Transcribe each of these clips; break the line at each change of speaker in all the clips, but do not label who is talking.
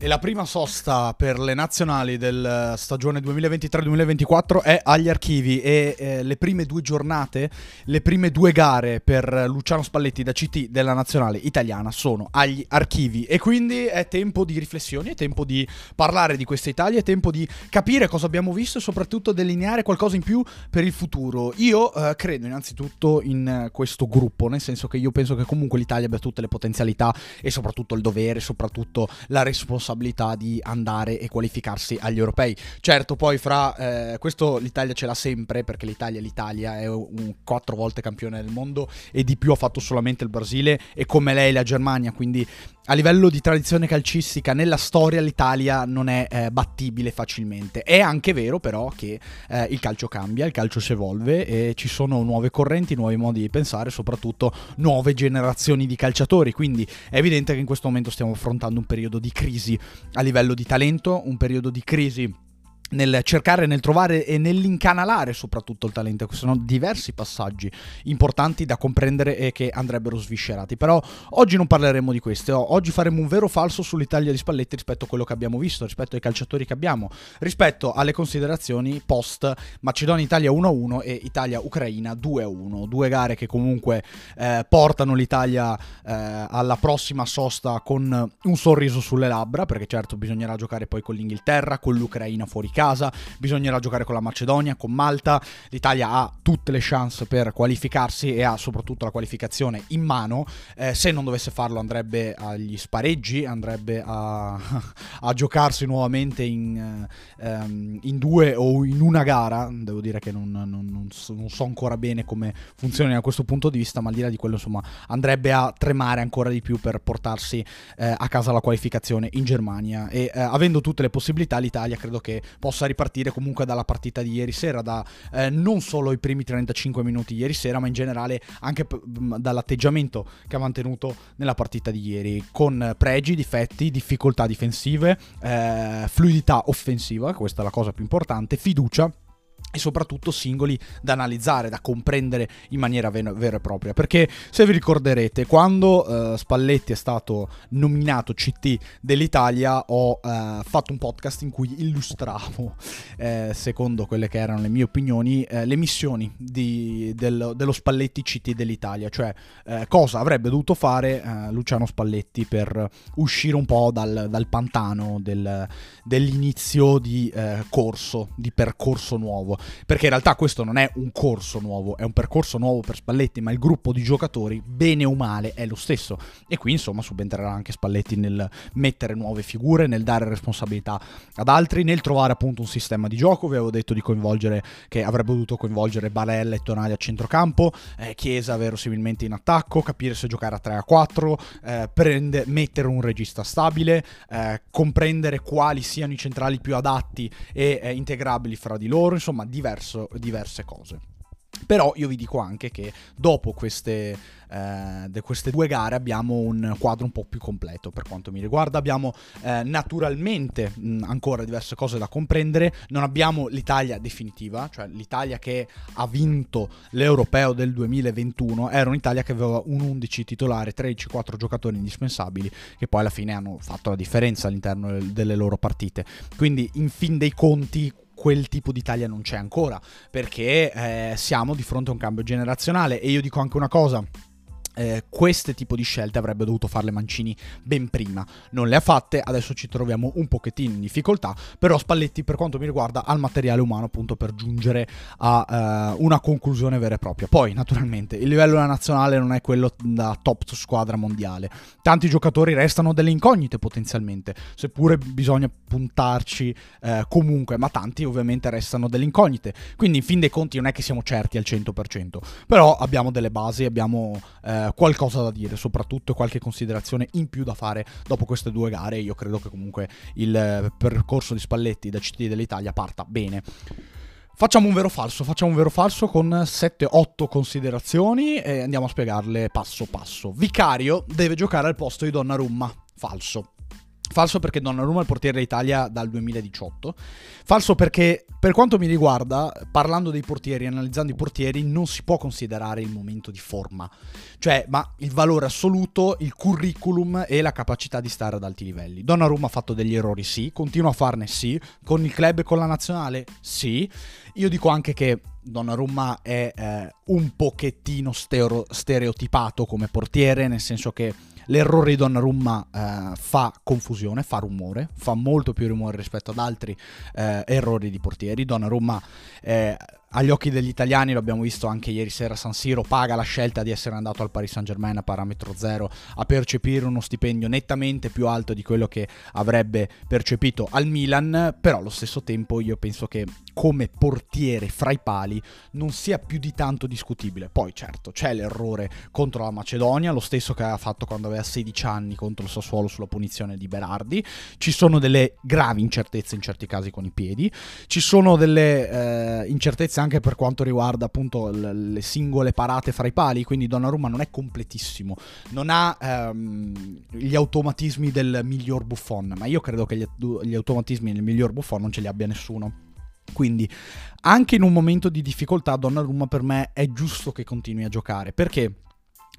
E la prima sosta per le nazionali del stagione 2023-2024 è agli archivi e eh, le prime due giornate, le prime due gare per Luciano Spalletti da CT della nazionale italiana sono agli archivi e quindi è tempo di riflessioni, è tempo di parlare di questa Italia, è tempo di capire cosa abbiamo visto e soprattutto delineare qualcosa in più per il futuro. Io eh, credo innanzitutto in questo gruppo, nel senso che io penso che comunque l'Italia abbia tutte le potenzialità e soprattutto il dovere, soprattutto la responsabilità responsabilità di andare e qualificarsi agli europei. Certo, poi fra eh, questo l'Italia ce l'ha sempre perché l'Italia l'Italia è un quattro volte campione del mondo e di più ha fatto solamente il Brasile e come lei la Germania, quindi a livello di tradizione calcistica nella storia l'Italia non è eh, battibile facilmente. È anche vero però che eh, il calcio cambia, il calcio si evolve e ci sono nuove correnti, nuovi modi di pensare, soprattutto nuove generazioni di calciatori, quindi è evidente che in questo momento stiamo affrontando un periodo di crisi a livello di talento, un periodo di crisi nel cercare, nel trovare e nell'incanalare soprattutto il talento. Sono diversi passaggi importanti da comprendere e che andrebbero sviscerati. Però oggi non parleremo di questo. Oggi faremo un vero falso sull'Italia di Spalletti rispetto a quello che abbiamo visto, rispetto ai calciatori che abbiamo, rispetto alle considerazioni post Macedonia-Italia 1-1 e Italia-Ucraina 2-1. Due gare che comunque eh, portano l'Italia eh, alla prossima sosta con un sorriso sulle labbra, perché certo bisognerà giocare poi con l'Inghilterra, con l'Ucraina fuori casa, bisognerà giocare con la Macedonia, con Malta, l'Italia ha tutte le chance per qualificarsi e ha soprattutto la qualificazione in mano, eh, se non dovesse farlo andrebbe agli spareggi, andrebbe a, a giocarsi nuovamente in, ehm, in, due o in una gara, devo dire che non, non, non, so, non, so, ancora bene come funzioni da questo punto di vista, ma al di là di quello insomma andrebbe a tremare ancora di più per portarsi eh, a casa la qualificazione in Germania. E eh, avendo tutte le possibilità l'Italia credo che possa ripartire comunque dalla partita di ieri sera, da eh, non solo i primi 35 minuti ieri sera, ma in generale anche p- dall'atteggiamento che ha mantenuto nella partita di ieri, con pregi, difetti, difficoltà difensive, eh, fluidità offensiva, questa è la cosa più importante, fiducia e soprattutto singoli da analizzare, da comprendere in maniera vera e propria. Perché se vi ricorderete, quando uh, Spalletti è stato nominato CT dell'Italia, ho uh, fatto un podcast in cui illustravo, eh, secondo quelle che erano le mie opinioni, eh, le missioni di, del, dello Spalletti CT dell'Italia, cioè eh, cosa avrebbe dovuto fare eh, Luciano Spalletti per uscire un po' dal, dal pantano del, dell'inizio di corso, di percorso nuovo perché in realtà questo non è un corso nuovo, è un percorso nuovo per Spalletti, ma il gruppo di giocatori, bene o male, è lo stesso. E qui insomma subentrerà anche Spalletti nel mettere nuove figure, nel dare responsabilità ad altri, nel trovare appunto un sistema di gioco. Vi avevo detto di coinvolgere, che avrebbe dovuto coinvolgere Barella e Tonali a centrocampo, eh, Chiesa verosimilmente in attacco, capire se giocare a 3 a 4, eh, prende, mettere un regista stabile, eh, comprendere quali siano i centrali più adatti e eh, integrabili fra di loro, insomma diverso, diverse cose. Però io vi dico anche che dopo queste, eh, queste, due gare abbiamo un quadro un po' più completo per quanto mi riguarda. Abbiamo eh, naturalmente mh, ancora diverse cose da comprendere. Non abbiamo l'Italia definitiva, cioè l'Italia che ha vinto l'Europeo del 2021 era un'Italia che aveva un 11 titolare, 13-4 giocatori indispensabili che poi alla fine hanno fatto la differenza all'interno delle loro partite. Quindi in fin dei conti quel tipo di Italia non c'è ancora, perché eh, siamo di fronte a un cambio generazionale. E io dico anche una cosa, eh, queste tipo di scelte avrebbe dovuto farle Mancini ben prima. Non le ha fatte, adesso ci troviamo un pochettino in difficoltà, però Spalletti per quanto mi riguarda ha il materiale umano appunto per giungere a uh, una conclusione vera e propria. Poi naturalmente il livello della nazionale non è quello da top squadra mondiale. Tanti giocatori restano delle incognite potenzialmente, seppure bisogna puntarci uh, comunque, ma tanti ovviamente restano delle incognite. Quindi in fin dei conti non è che siamo certi al 100%, però abbiamo delle basi, abbiamo qualcosa da dire, soprattutto qualche considerazione in più da fare dopo queste due gare. Io credo che comunque il eh, percorso di Spalletti da CT dell'Italia parta bene. Facciamo un vero falso, facciamo un vero falso con 7-8 considerazioni e andiamo a spiegarle passo passo. Vicario deve giocare al posto di Donnarumma. Falso. Falso perché Donnarumma è il portiere d'Italia dal 2018. Falso perché, per quanto mi riguarda, parlando dei portieri, analizzando i portieri, non si può considerare il momento di forma. Cioè, ma il valore assoluto, il curriculum e la capacità di stare ad alti livelli. Donnarumma ha fatto degli errori, sì. Continua a farne, sì. Con il club e con la nazionale, sì. Io dico anche che Donnarumma è eh, un pochettino stereo- stereotipato come portiere, nel senso che L'errore di Donnarumma eh, fa confusione, fa rumore, fa molto più rumore rispetto ad altri eh, errori di portieri. Donnarumma eh, agli occhi degli italiani, lo abbiamo visto anche ieri sera San Siro, paga la scelta di essere andato al Paris Saint Germain a parametro zero a percepire uno stipendio nettamente più alto di quello che avrebbe percepito al Milan, però allo stesso tempo io penso che come portiere fra i pali non sia più di tanto discutibile. Poi certo c'è l'errore contro la Macedonia, lo stesso che aveva fatto quando aveva 16 anni contro il Sassuolo sulla punizione di Berardi, ci sono delle gravi incertezze in certi casi con i piedi, ci sono delle eh, incertezze anche per quanto riguarda appunto le singole parate fra i pali, quindi Donnarumma non è completissimo, non ha ehm, gli automatismi del miglior Buffon, ma io credo che gli, gli automatismi del miglior Buffon non ce li abbia nessuno. Quindi anche in un momento di difficoltà Donnarumma per me è giusto che continui a giocare, perché?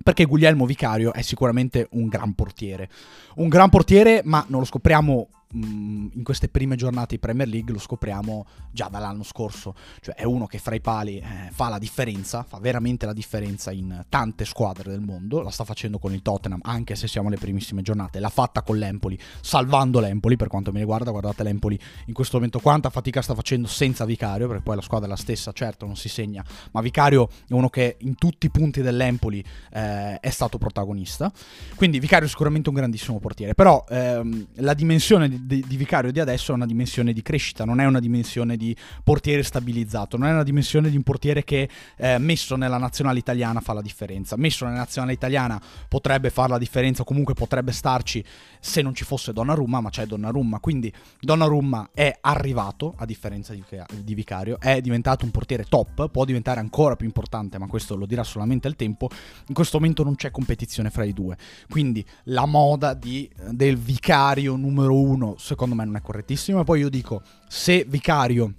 Perché Guglielmo Vicario è sicuramente un gran portiere. Un gran portiere, ma non lo scopriamo Mm, in queste prime giornate di Premier League lo scopriamo già dall'anno scorso, cioè è uno che fra i pali eh, fa la differenza, fa veramente la differenza in tante squadre del mondo, la sta facendo con il Tottenham anche se siamo alle primissime giornate, l'ha fatta con l'Empoli, salvando l'Empoli per quanto mi riguarda, guardate l'Empoli in questo momento quanta fatica sta facendo senza Vicario, perché poi la squadra è la stessa, certo non si segna, ma Vicario è uno che in tutti i punti dell'Empoli eh, è stato protagonista, quindi Vicario è sicuramente un grandissimo portiere, però ehm, la dimensione di di, di, Vicario di adesso è una dimensione di crescita, non è una dimensione di portiere stabilizzato, non è una dimensione di un portiere che eh, messo nella nazionale italiana fa la differenza. Messo nella nazionale italiana potrebbe fare la differenza, comunque potrebbe starci se non ci fosse Donnarumma, ma c'è Donnarumma. Quindi Donnarumma è arrivato, a differenza di, di Vicario, è diventato un portiere top, può diventare ancora più importante, ma questo lo dirà solamente il tempo. In questo momento non c'è competizione fra i due. Quindi la moda di, del vicario numero uno secondo me non è correttissimo. E poi io dico, se Vicario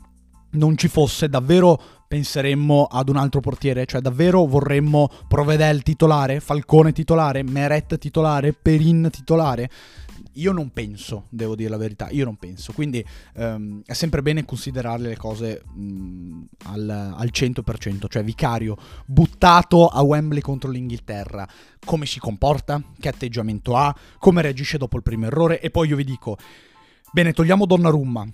non ci fosse, davvero penseremmo ad un altro portiere? Cioè, davvero vorremmo Provedel titolare, Falcone titolare, Meret titolare, Perin titolare? Io non penso, devo dire la verità, io non penso. Quindi um, è sempre bene considerare le cose um, al, al 100%. Cioè, Vicario buttato a Wembley contro l'Inghilterra, come si comporta? Che atteggiamento ha? Come reagisce dopo il primo errore? E poi io vi dico, bene, togliamo Donnarumma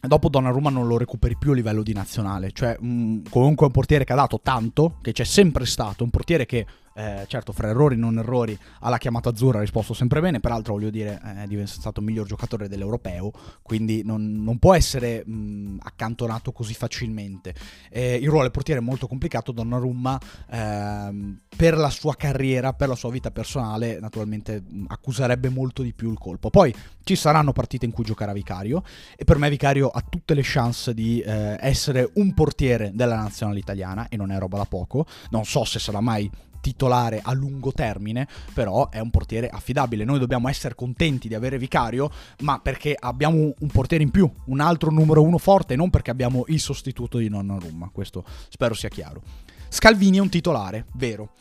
dopo Donnarumma non lo recuperi più a livello di nazionale, cioè mh, mm, comunque un portiere che ha dato tanto, che c'è sempre stato, un portiere che eh, certo fra errori e non errori alla chiamata azzurra ha risposto sempre bene, peraltro voglio dire è stato il miglior giocatore dell'europeo, quindi non, non può essere mh, accantonato così facilmente. Eh, il ruolo del portiere è molto complicato, Donnarumma eh, per la sua carriera, per la sua vita personale naturalmente mh, accuserebbe molto di più il colpo. Poi ci saranno partite in cui giocherà Vicario e per me Vicario ha tutte le chance di eh, essere un portiere della nazionale italiana e non è roba da poco, non so se sarà mai titolare a lungo termine, però è un portiere affidabile. Noi dobbiamo essere contenti di avere Vicario, ma perché abbiamo un portiere in più, un altro numero uno forte, non perché abbiamo il sostituto di Donnarumma. Questo spero sia chiaro. Scalvini è un titolare, vero.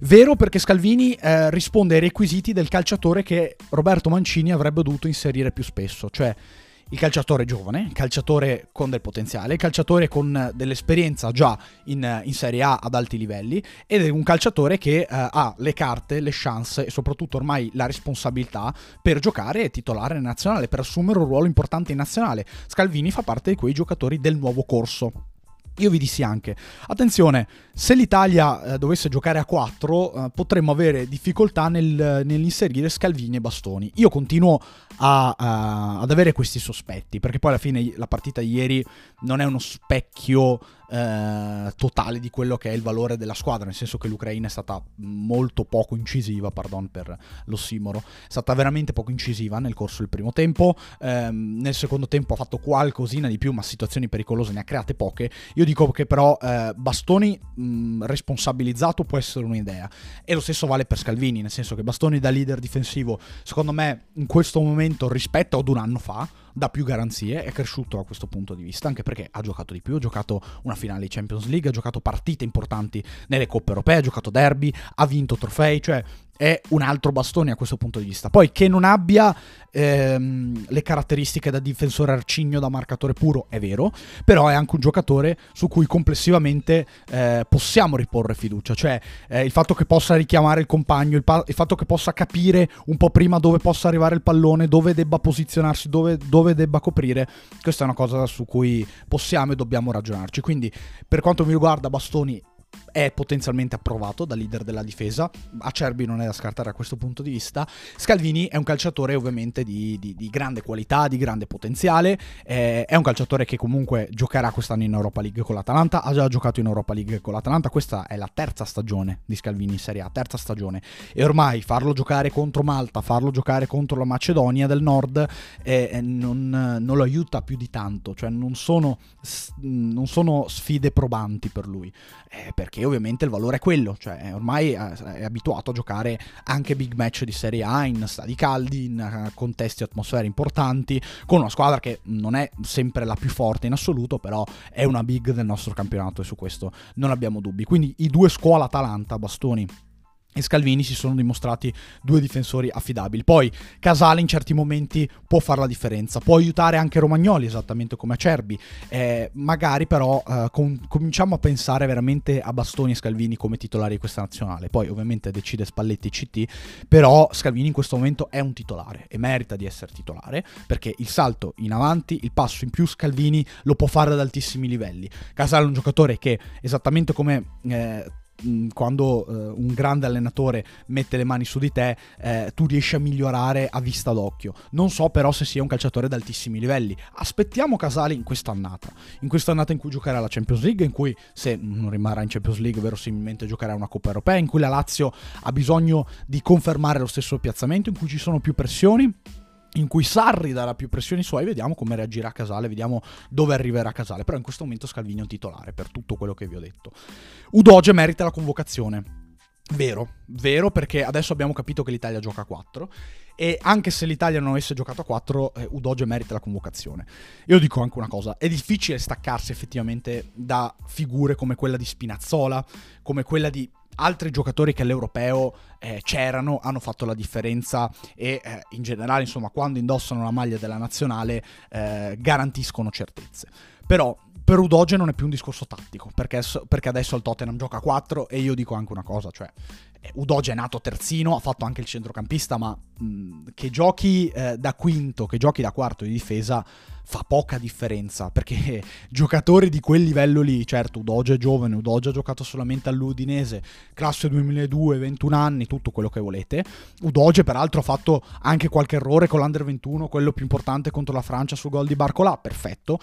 Vero perché Scalvini eh, risponde ai requisiti del calciatore che Roberto Mancini avrebbe dovuto inserire più spesso, cioè il calciatore giovane, il calciatore con del potenziale, il calciatore con dell'esperienza già in, in Serie A ad alti livelli ed è un calciatore che eh, ha le carte, le chance e soprattutto ormai la responsabilità per giocare titolare nazionale, per assumere un ruolo importante in nazionale. Scalvini fa parte di quei giocatori del nuovo corso io vi dissi anche, attenzione, se l'Italia eh, dovesse giocare a 4 eh, potremmo avere difficoltà nel, nell'inserire Scalvini e Bastoni. Io continuo a, a, ad avere questi sospetti, perché poi alla fine la partita ieri non è uno specchio eh, totale di quello che è il valore della squadra, nel senso che l'Ucraina è stata molto poco incisiva, pardon per l'ossimoro, è stata veramente poco incisiva nel corso del primo tempo, ehm, nel secondo tempo ha fatto qualcosina di più, ma situazioni pericolose ne ha create poche. Io dico che però eh, Bastoni mh, responsabilizzato può essere un'idea e lo stesso vale per Scalvini, nel senso che Bastoni da leader difensivo, secondo me in questo momento rispetto ad un anno fa, dà più garanzie, è cresciuto a questo punto di vista, anche perché ha giocato di più, ha giocato una finale di Champions League, ha giocato partite importanti nelle coppe europee, ha giocato derby, ha vinto trofei, cioè è un altro bastone a questo punto di vista. Poi che non abbia ehm, le caratteristiche da difensore arcigno, da marcatore puro, è vero, però è anche un giocatore su cui complessivamente eh, possiamo riporre fiducia, cioè eh, il fatto che possa richiamare il compagno, il, pa- il, fatto che possa capire un po' prima dove possa arrivare il pallone, dove debba posizionarsi, dove, dove debba coprire, questa è una cosa su cui possiamo e dobbiamo ragionarci. Quindi per quanto mi riguarda Bastoni è potenzialmente approvato da leader della difesa. Acerbi non è da scartare a questo punto di vista. Scalvini è un calciatore ovviamente di, di, di grande qualità, di grande potenziale. Eh, è un calciatore che comunque giocherà quest'anno in Europa League con l'Atalanta. Ha già giocato in Europa League con l'Atalanta. Questa è la terza stagione di Scalvini in Serie A, terza stagione. E ormai farlo giocare contro Malta, farlo giocare contro la Macedonia del Nord eh, non, non, lo aiuta più di tanto. Cioè non sono, non sono sfide probanti per lui. Eh, perché ovviamente il valore è quello, cioè ormai è abituato a giocare anche big match di Serie A in stadi caldi, in eh, contesti atmosfere importanti, con una squadra che non è sempre la più forte in assoluto, però è una big del nostro campionato e su questo non abbiamo dubbi. Quindi i due scuola Atalanta, Bastoni e Scalvini si sono dimostrati due difensori affidabili. Poi Casale in certi momenti può fare la differenza, può aiutare anche Romagnoli esattamente come Acerbi. Eh, magari però eh, com- cominciamo a pensare veramente a Bastoni e Scalvini come titolari di questa nazionale. Poi ovviamente decide Spalletti CT, però Scalvini in questo momento è un titolare e merita di essere titolare perché il salto in avanti, il passo in più Scalvini lo può fare ad altissimi livelli. Casale è un giocatore che esattamente come... Eh, quando uh, un grande allenatore mette le mani su di te, eh, tu riesci a migliorare a vista d'occhio. Non so però se sia un calciatore ad altissimi livelli. Aspettiamo Casale in quest'annata, in quest'annata in cui giocherà la Champions League, in cui se non rimarrà in Champions League verosimilmente giocherà una Coppa Europea, in cui la Lazio ha bisogno di confermare lo stesso piazzamento, in cui ci sono più pressioni in cui Sarri darà più pressioni suoi, vediamo come reagirà Casale, vediamo dove arriverà Casale. Però in questo momento Scalvini è un titolare per tutto quello che vi ho detto. Udoge merita la convocazione. Vero, vero perché adesso abbiamo capito che l'Italia gioca a 4 e anche se l'Italia non avesse giocato a 4, eh, Udoge merita la convocazione. Io dico anche una cosa, è difficile staccarsi effettivamente da figure come quella di Spinazzola, come quella di altri giocatori che all'europeo eh, c'erano, hanno fatto la differenza e eh, in generale, insomma, quando indossano la maglia della nazionale eh, garantiscono certezze. Però per Udoge non è più un discorso tattico, perché, perché adesso il Tottenham gioca a 4 e io dico anche una cosa, cioè eh, Udoge è nato terzino, ha fatto anche il centrocampista, ma mh, che giochi eh, da quinto, che giochi da quarto di difesa fa poca differenza perché giocatori di quel livello lì, certo Udoge è giovane, Udoge ha giocato solamente all'Udinese, classe 2002, 21 anni, tutto quello che volete. Udoge peraltro ha fatto anche qualche errore con l'Under 21, quello più importante contro la Francia sul gol di Barcola, perfetto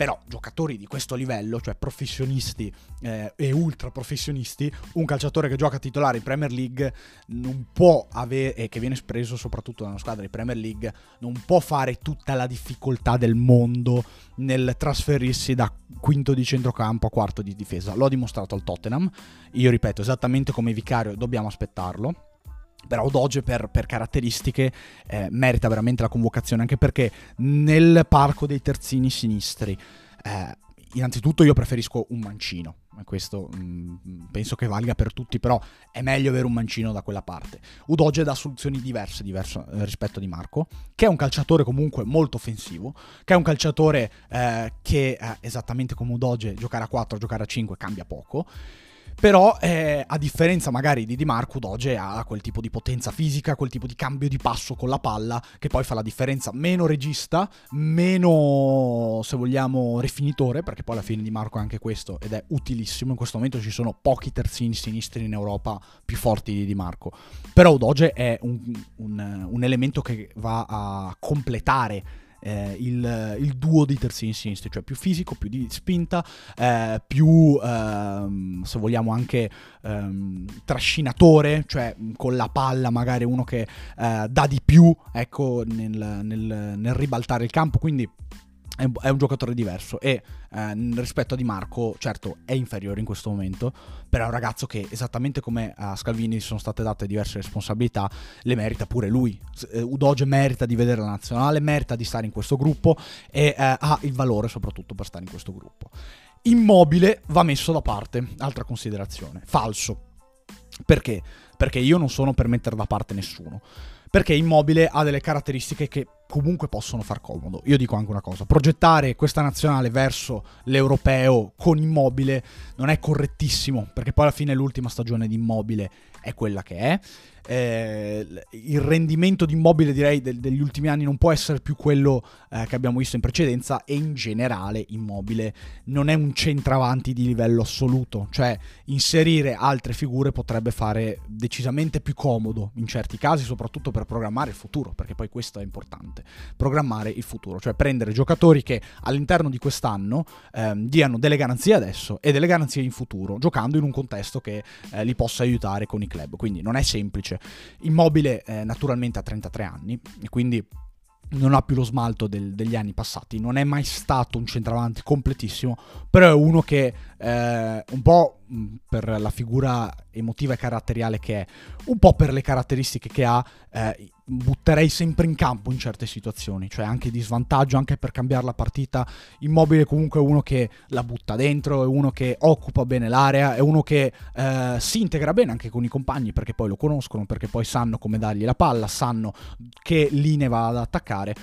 però giocatori di questo livello, cioè professionisti eh, e ultra professionisti, un calciatore che gioca titolare in Premier League non può avere, e che viene preso soprattutto da una squadra di Premier League, non può fare tutta la difficoltà del mondo nel trasferirsi da quinto di centrocampo a quarto di difesa. L'ho dimostrato al Tottenham, io ripeto, esattamente come vicario dobbiamo aspettarlo però Doge per, per caratteristiche eh, merita veramente la convocazione, anche perché nel parco dei terzini sinistri, eh, innanzitutto io preferisco un mancino, questo mh, mm, penso che valga per tutti, però è meglio avere un mancino da quella parte. Udoge dà soluzioni diverse, diverse eh, rispetto a Di Marco, che è un calciatore comunque molto offensivo, che è un calciatore eh, che eh, esattamente come Udoge giocare a 4, giocare a 5 cambia poco però, eh, a differenza magari di Di Marco, Doge ha quel tipo di potenza fisica, quel tipo di cambio di passo con la palla, che poi fa la differenza. Meno regista, meno, se vogliamo, rifinitore, perché poi alla fine Di Marco è anche questo, ed è utilissimo. In questo momento ci sono pochi terzini sinistri in Europa più forti di Di Marco. Però Doge è un, un, un elemento che va a completare eh, il, il, duo di terzini sinistri, cioè più fisico, più di spinta, eh, più ehm, se vogliamo anche ehm, trascinatore, cioè con la palla magari uno che eh, dà di più ecco, nel, nel, nel ribaltare il campo, quindi è un giocatore diverso e eh, rispetto a Di Marco, certo, è inferiore in questo momento, però è un ragazzo che esattamente come a Scalvini sono state date diverse responsabilità, le merita pure lui. Eh, Udoge merita di vedere la nazionale, merita di stare in questo gruppo e eh, ha il valore soprattutto per stare in questo gruppo. Immobile va messo da parte, altra considerazione, falso. Perché? Perché io non sono per mettere da parte nessuno. Perché Immobile ha delle caratteristiche che comunque possono far comodo. Io dico anche una cosa, progettare questa nazionale verso l'europeo con Immobile non è correttissimo, perché poi alla fine l'ultima stagione di Immobile è quella che è. Eh, il rendimento di immobile direi de- degli ultimi anni non può essere più quello eh, che abbiamo visto in precedenza e in generale immobile non è un centravanti di livello assoluto, cioè inserire altre figure potrebbe fare decisamente più comodo in certi casi, soprattutto per programmare il futuro, perché poi questo è importante, programmare il futuro, cioè prendere giocatori che all'interno di quest'anno ehm, diano delle garanzie adesso e delle garanzie in futuro, giocando in un contesto che eh, li possa aiutare con i club. Quindi non è semplice. Immobile eh, naturalmente ha 33 anni e quindi non ha più lo smalto del, degli anni passati, non è mai stato un centravanti completissimo, però è uno che eh, un po' per la figura emotiva e caratteriale che è, un po' per le caratteristiche che ha, eh, butterei sempre in campo in certe situazioni, cioè anche di svantaggio, anche per cambiare la partita. Immobile comunque è uno che la butta dentro, è uno che occupa bene l'area, è uno che eh, si integra bene anche con i compagni perché poi lo conoscono, perché poi sanno come dargli la palla, sanno che linee va ad attaccare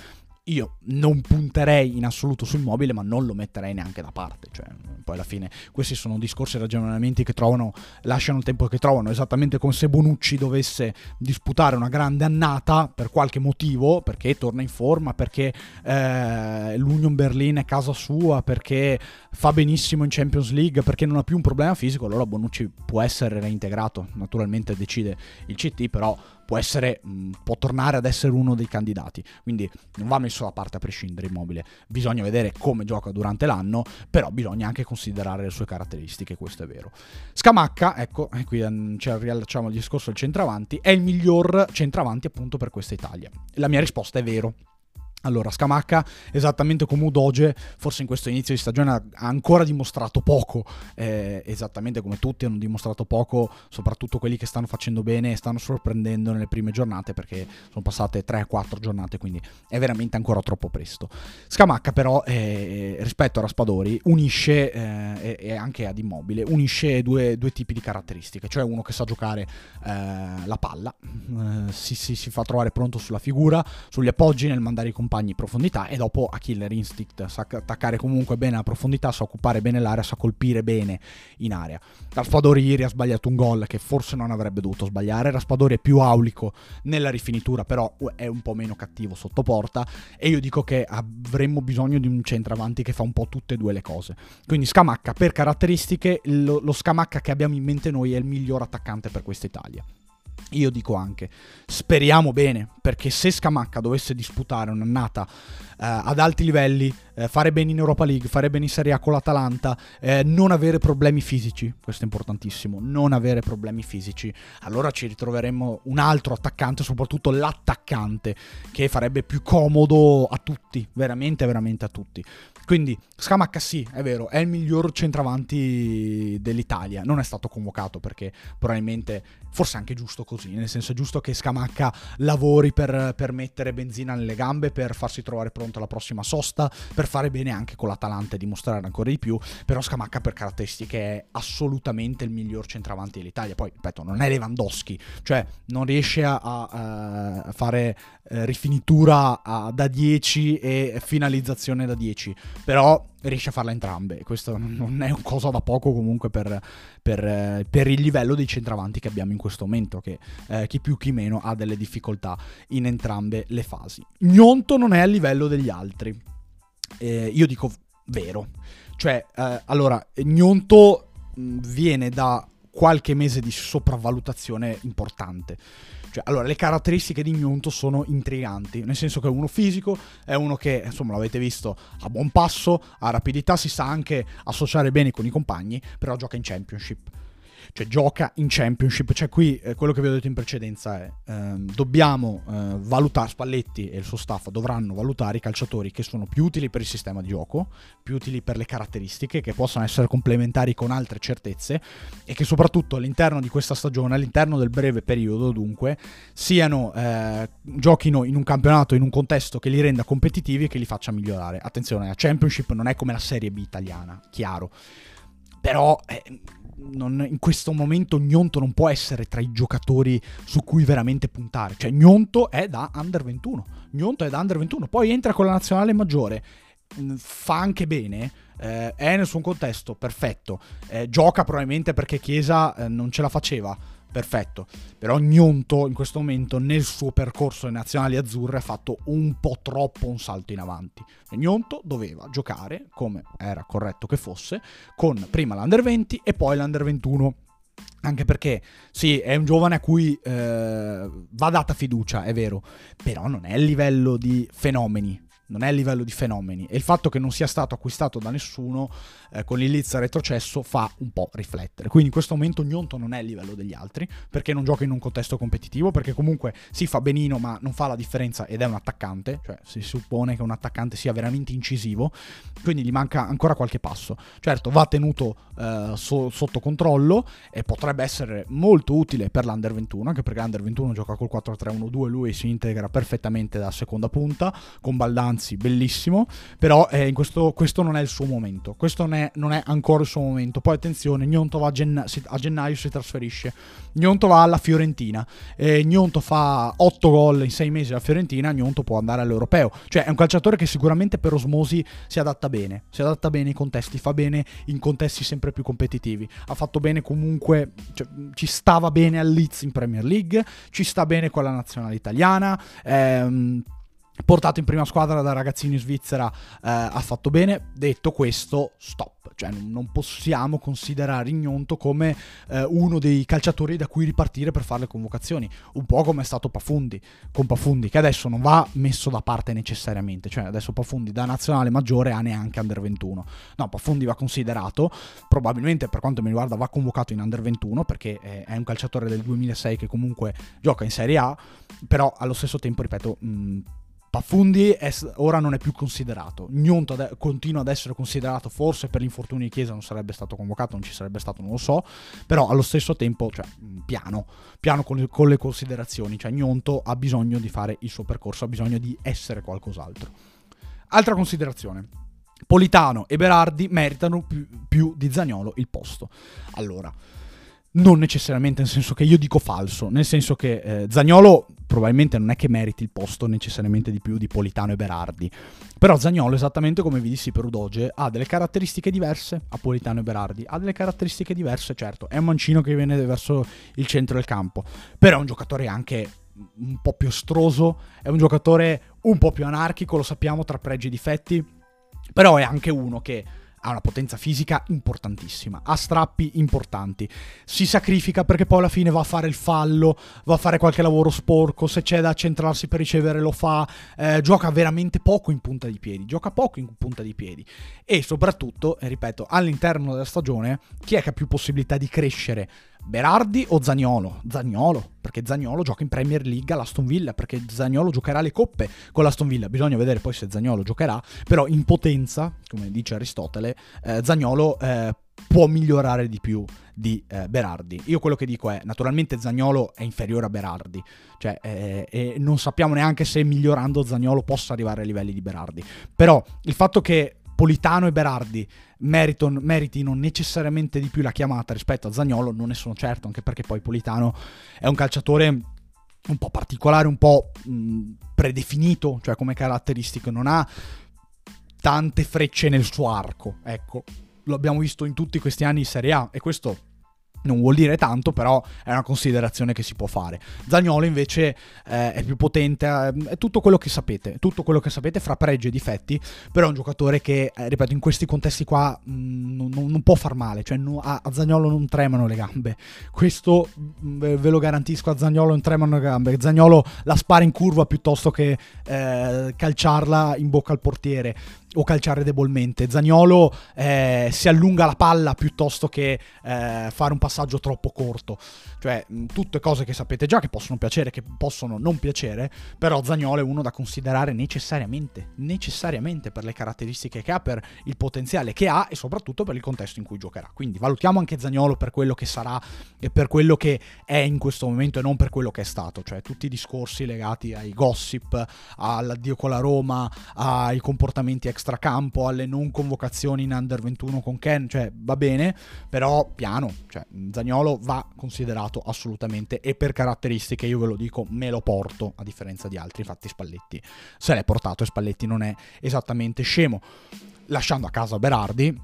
io non punterei in assoluto sul mobile, ma non lo metterei neanche da parte. Cioè, poi alla fine questi sono discorsi e ragionamenti che trovano, lasciano il tempo che trovano, esattamente come se Bonucci dovesse disputare una grande annata per qualche motivo, perché torna in forma, perché eh, l'Union Berlin è casa sua, perché fa benissimo in Champions League, perché non ha più un problema fisico, allora Bonucci può essere reintegrato. Naturalmente decide il CT, però può, essere, mh, può tornare ad essere uno dei candidati. Quindi non va messo da parte a prescindere immobile. Bisogna vedere come gioca durante l'anno, però bisogna anche considerare le sue caratteristiche, questo è vero. Scamacca, ecco, e qui mm, ci riallacciamo al discorso del centravanti, è il miglior centravanti appunto per questa Italia. La mia risposta è vero. Allora, Scamacca, esattamente come Udoge, forse in questo inizio di stagione ha ancora dimostrato poco, eh, esattamente come tutti hanno dimostrato poco, soprattutto quelli che stanno facendo bene e stanno sorprendendo nelle prime giornate, perché sono passate 3-4 giornate, quindi è veramente ancora troppo presto. Scamacca però, eh, rispetto a Raspadori, unisce, eh, e anche ad Immobile, unisce due, due, tipi di caratteristiche, cioè uno che sa giocare eh, la palla, eh, si, si, si fa trovare pronto sulla figura, sugli appoggi, nel mandare i compagni compagni profondità e dopo a Killer Instinct sa attaccare comunque bene la profondità, sa occupare bene l'area, sa colpire bene in area. Raspadori ieri ha sbagliato un gol che forse non avrebbe dovuto sbagliare, Raspadori è più aulico nella rifinitura però è un po' meno cattivo sotto porta e io dico che avremmo bisogno di un centravanti che fa un po' tutte e due le cose. Quindi Scamacca per caratteristiche, lo, lo Scamacca che abbiamo in mente noi è il miglior attaccante per questa Italia. Io dico anche, speriamo bene, perché se Scamacca dovesse disputare un'annata ad alti livelli, eh, fare bene in Europa League, fare bene in Serie A con l'Atalanta, eh, non avere problemi fisici, questo è importantissimo, non avere problemi fisici, allora ci ritroveremmo un altro attaccante, soprattutto l'attaccante, che farebbe più comodo a tutti, veramente, veramente a tutti. Quindi Scamacca sì, è vero, è il miglior centravanti dell'Italia. Non è stato convocato perché probabilmente, forse anche giusto così, nel senso è giusto che Scamacca lavori per, per mettere benzina nelle gambe, per farsi trovare pronto alla prossima sosta, per fare bene anche con l'Atalanta e dimostrare ancora di più. Però Scamacca per caratteristiche è assolutamente il miglior centravanti dell'Italia. Poi, ripeto, non è Lewandowski, cioè non riesce a, a, a fare eh, rifinitura a, da 10 e finalizzazione da 10 però riesce a farla entrambe. Questo non è cosa da poco comunque per, per, eh, per, il livello dei centravanti che abbiamo in questo momento, che eh, chi più chi meno ha delle difficoltà in entrambe le fasi. Gnonto non è a livello degli altri. Eh, io dico vero. Cioè, eh, allora, Gnonto viene da qualche mese di sopravvalutazione importante. Cioè, allora, le caratteristiche di Gnonto sono intriganti, nel senso che è uno fisico, è uno che, insomma, l'avete visto, ha buon passo, ha rapidità, si sa anche associare bene con i compagni, però gioca in championship cioè gioca in Championship. Cioè qui eh, quello che vi ho detto in precedenza è ehm, dobbiamo eh, valutare, Spalletti e il suo staff dovranno valutare i calciatori che sono più utili per il sistema di gioco, più utili per le caratteristiche, che possono essere complementari con altre certezze e che soprattutto all'interno di questa stagione, all'interno del breve periodo dunque, siano, eh, giochino in un campionato, in un contesto che li renda competitivi e che li faccia migliorare. Attenzione, la Championship non è come la Serie B italiana, chiaro. Però eh, non, in questo momento Gnonto non può essere tra i giocatori su cui veramente puntare. Cioè, Gnonto è da under 21. Gnonto è da under 21. Poi entra con la nazionale maggiore. Mm, fa anche bene. Eh, è nel suo contesto, perfetto. Eh, gioca probabilmente perché Chiesa eh, non ce la faceva perfetto. Però Gnonto in questo momento nel suo percorso alle nazionali azzurre ha fatto un po' troppo un salto in avanti. Gnonto doveva giocare, come era corretto che fosse, con prima l'Under 20 e poi l'Under 21. Anche perché, sì, è un giovane a cui eh, va data fiducia, è vero, però non è il livello di fenomeni non è a livello di fenomeni e il fatto che non sia stato acquistato da nessuno eh, con il retrocesso fa un po' riflettere. Quindi in questo momento Gnonto non è a livello degli altri perché non gioca in un contesto competitivo, perché comunque si fa benino ma non fa la differenza ed è un attaccante, cioè si suppone che un attaccante sia veramente incisivo, quindi gli manca ancora qualche passo. Certo, va tenuto eh, so- sotto controllo e potrebbe essere molto utile per l'Under 21, anche perché l'Under 21 gioca col 4-3-1-2, lui si integra perfettamente da seconda punta, con Baldanzi bellissimo, però eh, questo, questo non è il suo momento, questo non è non è ancora il suo momento. Poi attenzione, Gnonto va a, genna- a gennaio, si trasferisce. Gnonto va alla Fiorentina. Eh, Gnonto fa 8 gol in 6 mesi alla Fiorentina, Gnonto può andare all'Europeo. Cioè è un calciatore che sicuramente per osmosi si adatta bene, si adatta bene ai contesti, fa bene in contesti sempre più competitivi. Ha fatto bene comunque, cioè, ci stava bene al Leeds in Premier League, ci sta bene con la nazionale italiana. Ehm, portato in prima squadra da ragazzini in Svizzera eh, ha fatto bene. Detto questo, stop. Cioè, non possiamo considerare Ignonto come eh, uno dei calciatori da cui ripartire per fare le convocazioni. Un po' come è stato Pafundi, con Pafundi, che adesso non va messo da parte necessariamente. Cioè, adesso Pafundi da nazionale maggiore ha neanche under 21. No, Pafundi va considerato, probabilmente per quanto mi riguarda va convocato in under 21 perché è un calciatore del 2006 che comunque gioca in Serie A, però allo stesso tempo, ripeto, mh, Paffundi è, ora non è più considerato. Gnonto ad, continua ad essere considerato, forse per l'infortunio di Chiesa non sarebbe stato convocato, non ci sarebbe stato, non lo so. Però allo stesso tempo, cioè, piano, piano con le, con le considerazioni. Cioè, Gnonto ha bisogno di fare il suo percorso, ha bisogno di essere qualcos'altro. Altra considerazione. Politano e Berardi meritano più, più di Zagnolo il posto. Allora, non necessariamente nel senso che io dico falso, nel senso che eh, Zagnolo probabilmente non è che meriti il posto necessariamente di più di Politano e Berardi, però Zagnolo, esattamente come vi dissi per Udoge, ha delle caratteristiche diverse a Politano e Berardi, ha delle caratteristiche diverse, certo, è un mancino che viene verso il centro del campo, però è un giocatore anche un po' più ostroso, è un giocatore un po' più anarchico, lo sappiamo tra pregi e difetti, però è anche uno che ha una potenza fisica importantissima, ha strappi importanti, si sacrifica perché poi alla fine va a fare il fallo, va a fare qualche lavoro sporco, se c'è da centrarsi per ricevere lo fa, eh, gioca veramente poco in punta di piedi, gioca poco in punta di piedi e soprattutto, ripeto, all'interno della stagione chi è che ha più possibilità di crescere? Berardi o Zagnolo? Zagnolo, perché Zagnolo gioca in Premier League all'Aston Villa, perché Zagnolo giocherà le coppe con l'Aston Villa. Bisogna vedere poi se Zagnolo giocherà, però in potenza, come dice Aristotele, eh, Zagnolo eh, può migliorare di più di eh, Berardi. Io quello che dico è, naturalmente Zagnolo è inferiore a Berardi, cioè, eh, e non sappiamo neanche se migliorando Zagnolo possa arrivare ai livelli di Berardi. Però il fatto che Politano e Berardi meriton, meritino necessariamente di più la chiamata rispetto a Zagnolo, non ne sono certo, anche perché poi Politano è un calciatore un po' particolare, un po' mh, predefinito, cioè come caratteristiche, non ha tante frecce nel suo arco, ecco. Lo abbiamo visto in tutti questi anni in Serie A e questo non vuol dire tanto, però è una considerazione che si può fare. Zagnolo invece eh, è più potente, eh, è tutto quello che sapete, tutto quello che sapete fra pregi e difetti, però è un giocatore che, eh, ripeto, in questi contesti qua mh, mm, non, non, può far male, cioè no, a, a, Zagnolo non tremano le gambe. Questo mh, mm, ve lo garantisco, a Zagnolo non tremano le gambe. Zagnolo la spara in curva piuttosto che eh, calciarla in bocca al portiere o calciare debolmente. Zagnolo eh, si allunga la palla piuttosto che eh, fare un passaggio troppo corto. Cioè, tutte cose che sapete già che possono piacere, che possono non piacere, però Zagnolo è uno da considerare necessariamente, necessariamente per le caratteristiche che ha, per il potenziale che ha e soprattutto per il contesto in cui giocherà. Quindi valutiamo anche Zagnolo per quello che sarà e per quello che è in questo momento e non per quello che è stato. Cioè, tutti i discorsi legati ai gossip, all'addio con la Roma, ai comportamenti extracampo, alle non convocazioni in under 21 con Ken, cioè va bene, però piano, cioè Zagnolo va considerato assolutamente e per caratteristiche io ve lo dico, me lo porto a differenza di altri, infatti Spalletti se l'è portato e Spalletti non è esattamente scemo. Lasciando a casa Berardi,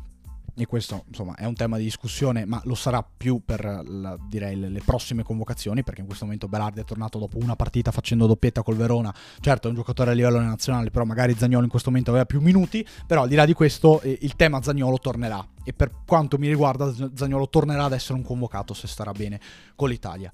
e questo insomma è un tema di discussione, ma lo sarà più per la, direi le, prossime convocazioni, perché in questo momento Berardi è tornato dopo una partita facendo doppietta col Verona, certo è un giocatore a livello nazionale, però magari Zagnolo in questo momento aveva più minuti, però al di là di questo eh, il tema Zagnolo tornerà e per quanto mi riguarda Zagnolo tornerà ad essere un convocato se starà bene con l'Italia.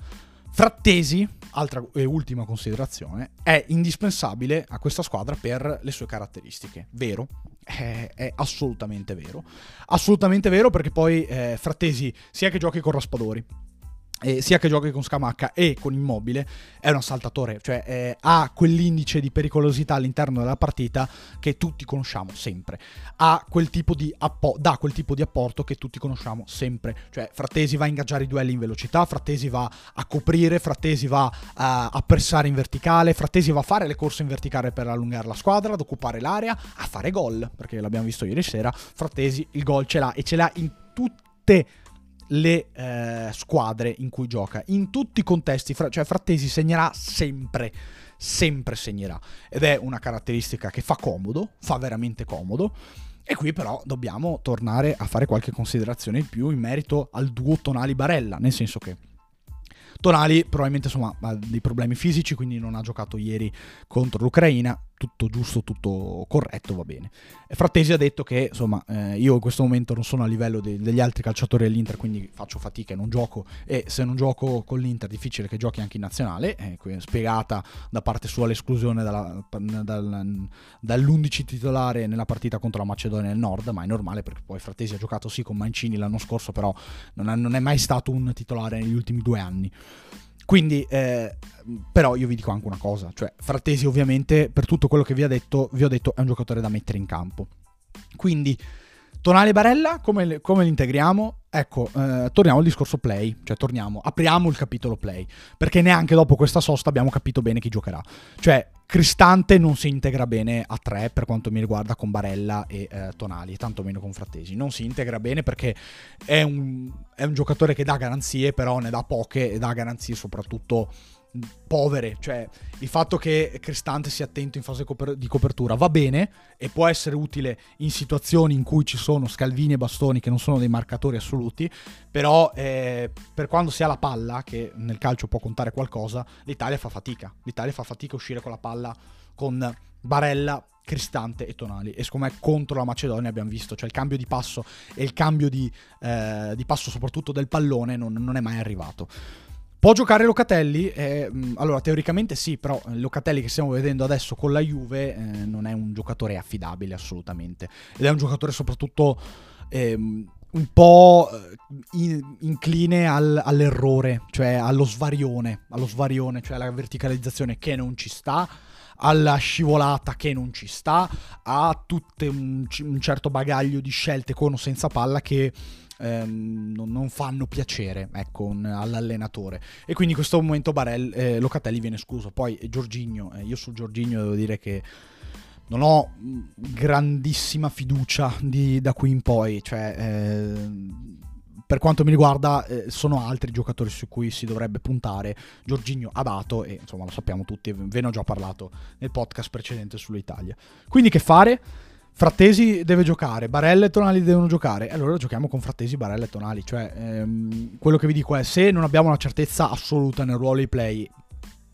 Frattesi, altra e ultima considerazione, è indispensabile a questa squadra per le sue caratteristiche. Vero, è, assolutamente vero. Assolutamente vero perché poi eh, Frattesi, sia che giochi con Raspadori, eh, sia che giochi con Scamacca e con Immobile, è un assaltatore, cioè eh, ha quell'indice di pericolosità all'interno della partita che tutti conosciamo sempre, ha quel tipo di appo- dà quel tipo di apporto che tutti conosciamo sempre, cioè Frattesi va a ingaggiare i duelli in velocità, Frattesi va a coprire, Frattesi va a, a pressare in verticale, Frattesi va a fare le corse in verticale per allungare la squadra, ad occupare l'area, a fare gol, perché l'abbiamo visto ieri sera, Frattesi il gol ce l'ha e ce l'ha in tutte le eh, squadre in cui gioca, in tutti i contesti, fra- cioè Frattesi segnerà sempre, sempre segnerà. Ed è una caratteristica che fa comodo, fa veramente comodo. E qui però dobbiamo tornare a fare qualche considerazione in più in merito al duo Tonali Barella, nel senso che Tonali probabilmente insomma, ha dei problemi fisici, quindi non ha giocato ieri contro l'Ucraina tutto giusto, tutto corretto, va bene. Frattesi ha detto che insomma eh, io in questo momento non sono a livello de- degli altri calciatori dell'Inter, quindi faccio fatica e non gioco e se non gioco con l'Inter difficile che giochi anche in nazionale, eh, spiegata da parte sua l'esclusione dalla, dal, dall'11 titolare nella partita contro la Macedonia del Nord, ma è normale perché poi Frattesi ha giocato sì con Mancini l'anno scorso, però non è, non è mai stato un titolare negli ultimi due anni. Quindi, eh, però io vi dico anche una cosa, cioè Frattesi ovviamente per tutto quello che vi, ha detto, vi ho detto è un giocatore da mettere in campo. Quindi Tonale Barella, come, come li integriamo? Ecco, eh, torniamo al discorso play, cioè torniamo, apriamo il capitolo play, perché neanche dopo questa sosta abbiamo capito bene chi giocherà. Cioè, Cristante non si integra bene a tre per quanto mi riguarda con Barella e eh, Tonali, tantomeno con Frattesi. Non si integra bene perché è un, è un giocatore che dà garanzie, però ne dà poche e dà garanzie soprattutto povere, cioè il fatto che Cristante sia attento in fase di copertura va bene e può essere utile in situazioni in cui ci sono Scalvini e Bastoni che non sono dei marcatori assoluti, però eh, per quando si ha la palla, che nel calcio può contare qualcosa, l'Italia fa fatica, l'Italia fa fatica a uscire con la palla con Barella, Cristante e Tonali e siccome contro la Macedonia abbiamo visto, cioè il cambio di passo e il cambio di, eh, di passo soprattutto del pallone non, non è mai arrivato. Può giocare Locatelli? Eh, allora, teoricamente sì, però Locatelli che stiamo vedendo adesso con la Juve eh, non è un giocatore affidabile assolutamente. Ed è un giocatore soprattutto eh, un po' eh, in, incline al, all'errore, cioè allo svarione, allo svarione, cioè alla verticalizzazione che non ci sta alla scivolata che non ci sta, a tutto un, un, certo bagaglio di scelte con o senza palla che ehm, non, fanno piacere ecco, un, all'allenatore. E quindi in questo momento Barel, eh, Locatelli viene escluso. Poi Giorginio, eh, io su Giorginio devo dire che non ho grandissima fiducia di, da qui in poi. Cioè, eh, per quanto mi riguarda, eh, sono altri giocatori su cui si dovrebbe puntare. Giorginio ha dato, e insomma lo sappiamo tutti, ve ne ho già parlato nel podcast precedente sull'Italia. Quindi che fare? Frattesi deve giocare, Barella e Tonali devono giocare, e allora giochiamo con Frattesi, Barella e Tonali. Cioè, ehm, quello che vi dico è, se non abbiamo una certezza assoluta nel ruolo di play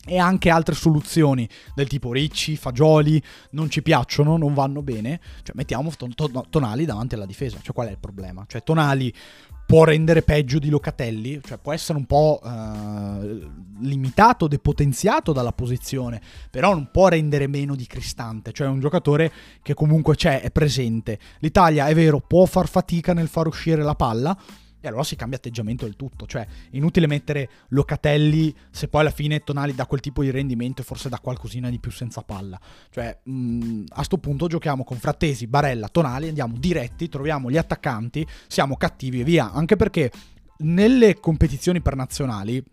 e anche altre soluzioni del tipo ricci, fagioli, non ci piacciono, non vanno bene, cioè mettiamo ton- ton- Tonali davanti alla difesa. Cioè, qual è il problema? Cioè, Tonali può rendere peggio di Locatelli, cioè può essere un po' eh, limitato, depotenziato dalla posizione, però non può rendere meno di Cristante, cioè è un giocatore che comunque c'è, è presente. L'Italia è vero, può far fatica nel far uscire la palla, allora si cambia atteggiamento del tutto. Cioè, inutile mettere Locatelli se poi alla fine Tonali dà quel tipo di rendimento e forse dà qualcosina di più senza palla. Cioè, mh, mm, a sto punto giochiamo con Frattesi, Barella, Tonali, andiamo diretti, troviamo gli attaccanti, siamo cattivi e via. Anche perché nelle competizioni per nazionali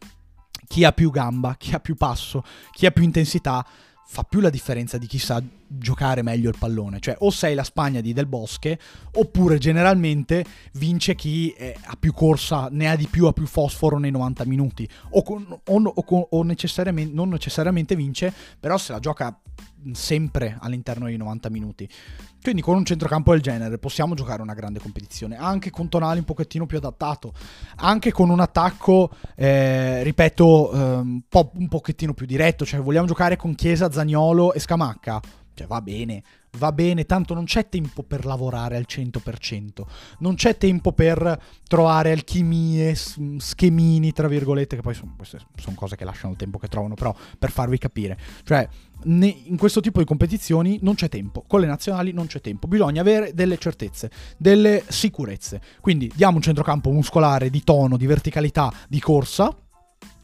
chi ha più gamba, chi ha più passo, chi ha più intensità fa più la differenza di chi sa giocare meglio il pallone. Cioè, o sei la Spagna di Del Bosque, oppure generalmente vince chi è, ha più corsa, ne ha di più, ha più fosforo nei 90 minuti. O, con, o, o, o necessariamente, non necessariamente vince, però se la gioca sempre all'interno dei 90 minuti. Quindi con un centrocampo del genere possiamo giocare una grande competizione, anche con Tonali un pochettino più adattato, anche con un attacco, eh, ripeto, eh, un, po', un pochettino più diretto, cioè vogliamo giocare con Chiesa, Zagnolo e Scamacca, cioè va bene, va bene, tanto non c'è tempo per lavorare al 100%, non c'è tempo per trovare alchimie, schemini, tra virgolette, che poi sono, sono cose che lasciano il tempo che trovano, però per farvi capire, cioè in questo tipo di competizioni non c'è tempo, con le nazionali non c'è tempo, bisogna avere delle certezze, delle sicurezze, quindi diamo un centrocampo muscolare di tono, di verticalità, di corsa,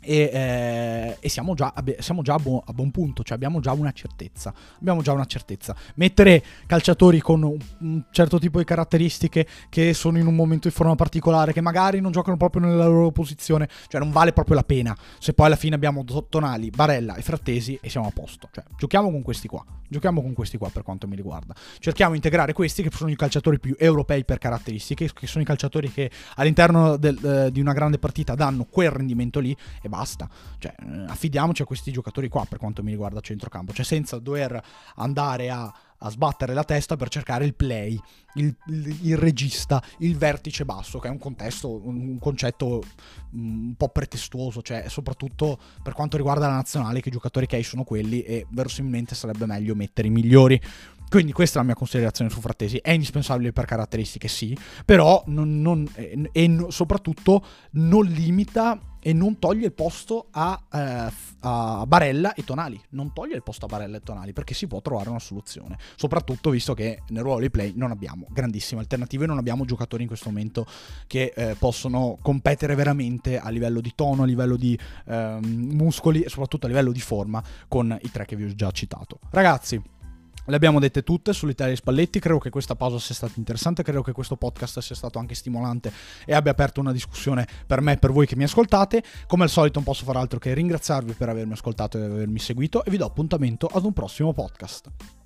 e, eh, e, siamo già, siamo già a, buon, a, buon, punto, cioè abbiamo già una certezza. Abbiamo già una certezza. Mettere calciatori con un, un, certo tipo di caratteristiche che sono in un momento di forma particolare, che magari non giocano proprio nella loro posizione, cioè non vale proprio la pena. Se poi alla fine abbiamo Tonali, Barella e Frattesi e siamo a posto. Cioè, giochiamo con questi qua. Giochiamo con questi qua per quanto mi riguarda. Cerchiamo di integrare questi che sono i calciatori più europei per caratteristiche, che sono i calciatori che all'interno del, eh, di una grande partita danno quel rendimento lì e basta. Cioè, eh, affidiamoci a questi giocatori qua per quanto mi riguarda centrocampo, cioè senza dover andare a, a sbattere la testa per cercare il play, il, il, il, regista, il vertice basso, che è un contesto, un, un concetto mm, un po' pretestuoso, cioè soprattutto per quanto riguarda la nazionale, che i giocatori che hai sono quelli e verosimilmente sarebbe meglio mettere i migliori. Quindi questa è la mia considerazione su Frattesi. È indispensabile per caratteristiche, sì, però non, non, e, e soprattutto non limita e non toglie il posto a, eh, a, Barella e Tonali. Non toglie il posto a Barella e Tonali perché si può trovare una soluzione. Soprattutto visto che nel ruolo di play non abbiamo grandissime alternative, non abbiamo giocatori in questo momento che eh, possono competere veramente a livello di tono, a livello di eh, muscoli e soprattutto a livello di forma con i tre che vi ho già citato. Ragazzi. Le abbiamo dette tutte sull'Italia Spalletti, credo che questa pausa sia stata interessante, credo che questo podcast sia stato anche stimolante e abbia aperto una discussione per me e per voi che mi ascoltate. Come al solito non posso far altro che ringraziarvi per avermi ascoltato e avermi seguito e vi do appuntamento ad un prossimo podcast.